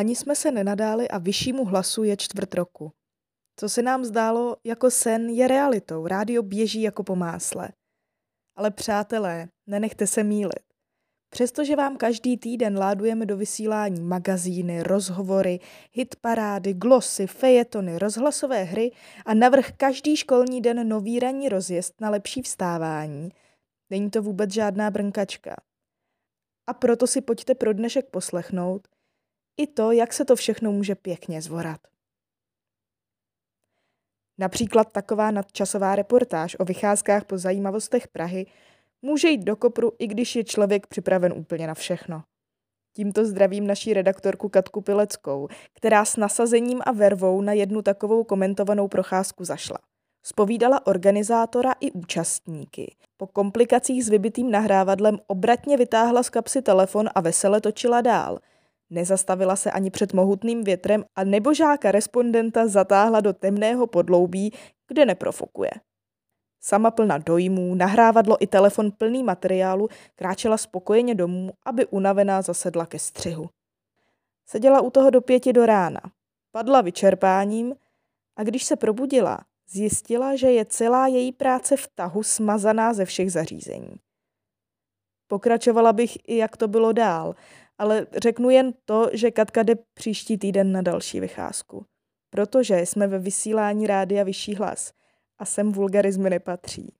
Ani jsme se nenadáli a vyššímu hlasu je čtvrt roku. Co se nám zdálo jako sen, je realitou. Rádio běží jako po másle. Ale přátelé, nenechte se mílit. Přestože vám každý týden ládujeme do vysílání magazíny, rozhovory, hitparády, glosy, fejetony, rozhlasové hry a navrh každý školní den nový ranní rozjezd na lepší vstávání, není to vůbec žádná brnkačka. A proto si pojďte pro dnešek poslechnout i to, jak se to všechno může pěkně zvorat. Například taková nadčasová reportáž o vycházkách po zajímavostech Prahy může jít do kopru, i když je člověk připraven úplně na všechno. Tímto zdravím naší redaktorku Katku Pileckou, která s nasazením a vervou na jednu takovou komentovanou procházku zašla. Spovídala organizátora i účastníky. Po komplikacích s vybitým nahrávadlem obratně vytáhla z kapsy telefon a vesele točila dál – Nezastavila se ani před mohutným větrem a nebožáka respondenta zatáhla do temného podloubí, kde neprofokuje. Sama plna dojmů, nahrávadlo i telefon plný materiálu, kráčela spokojeně domů, aby unavená zasedla ke střihu. Seděla u toho do pěti do rána. Padla vyčerpáním a když se probudila, zjistila, že je celá její práce v tahu smazaná ze všech zařízení. Pokračovala bych i jak to bylo dál, ale řeknu jen to, že Katka jde příští týden na další vycházku. Protože jsme ve vysílání rádia Vyšší hlas a sem vulgarizmy nepatří.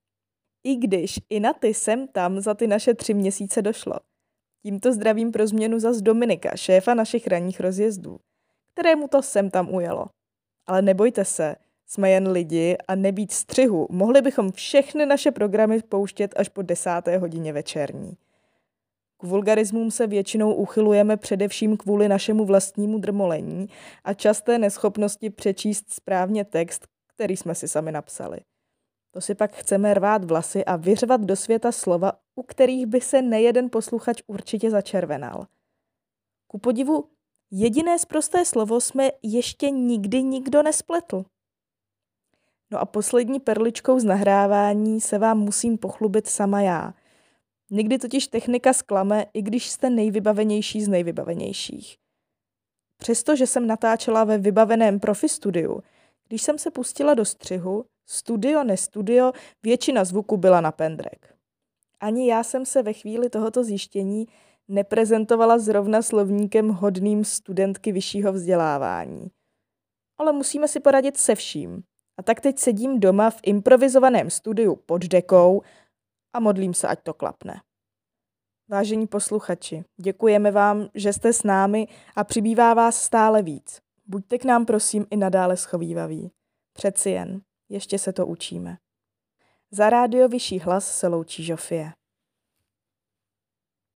I když i na ty sem tam za ty naše tři měsíce došlo. Tímto zdravím pro změnu za z Dominika, šéfa našich ranních rozjezdů, kterému to sem tam ujelo. Ale nebojte se, jsme jen lidi a nebýt střihu, mohli bychom všechny naše programy pouštět až po desáté hodině večerní. K vulgarismům se většinou uchylujeme především kvůli našemu vlastnímu drmolení a časté neschopnosti přečíst správně text, který jsme si sami napsali. To si pak chceme rvát vlasy a vyřvat do světa slova, u kterých by se nejeden posluchač určitě začervenal. Ku podivu, jediné zprosté slovo jsme ještě nikdy nikdo nespletl. No a poslední perličkou z nahrávání se vám musím pochlubit sama já – Někdy totiž technika zklame, i když jste nejvybavenější z nejvybavenějších. Přestože jsem natáčela ve vybaveném profi studiu, když jsem se pustila do střihu, studio, nestudio, většina zvuku byla na pendrek. Ani já jsem se ve chvíli tohoto zjištění neprezentovala zrovna slovníkem hodným studentky vyššího vzdělávání. Ale musíme si poradit se vším. A tak teď sedím doma v improvizovaném studiu pod dekou a modlím se, ať to klapne. Vážení posluchači, děkujeme vám, že jste s námi a přibývá vás stále víc. Buďte k nám prosím i nadále schovývaví. Přeci jen, ještě se to učíme. Za rádio Vyšší hlas se loučí Žofie.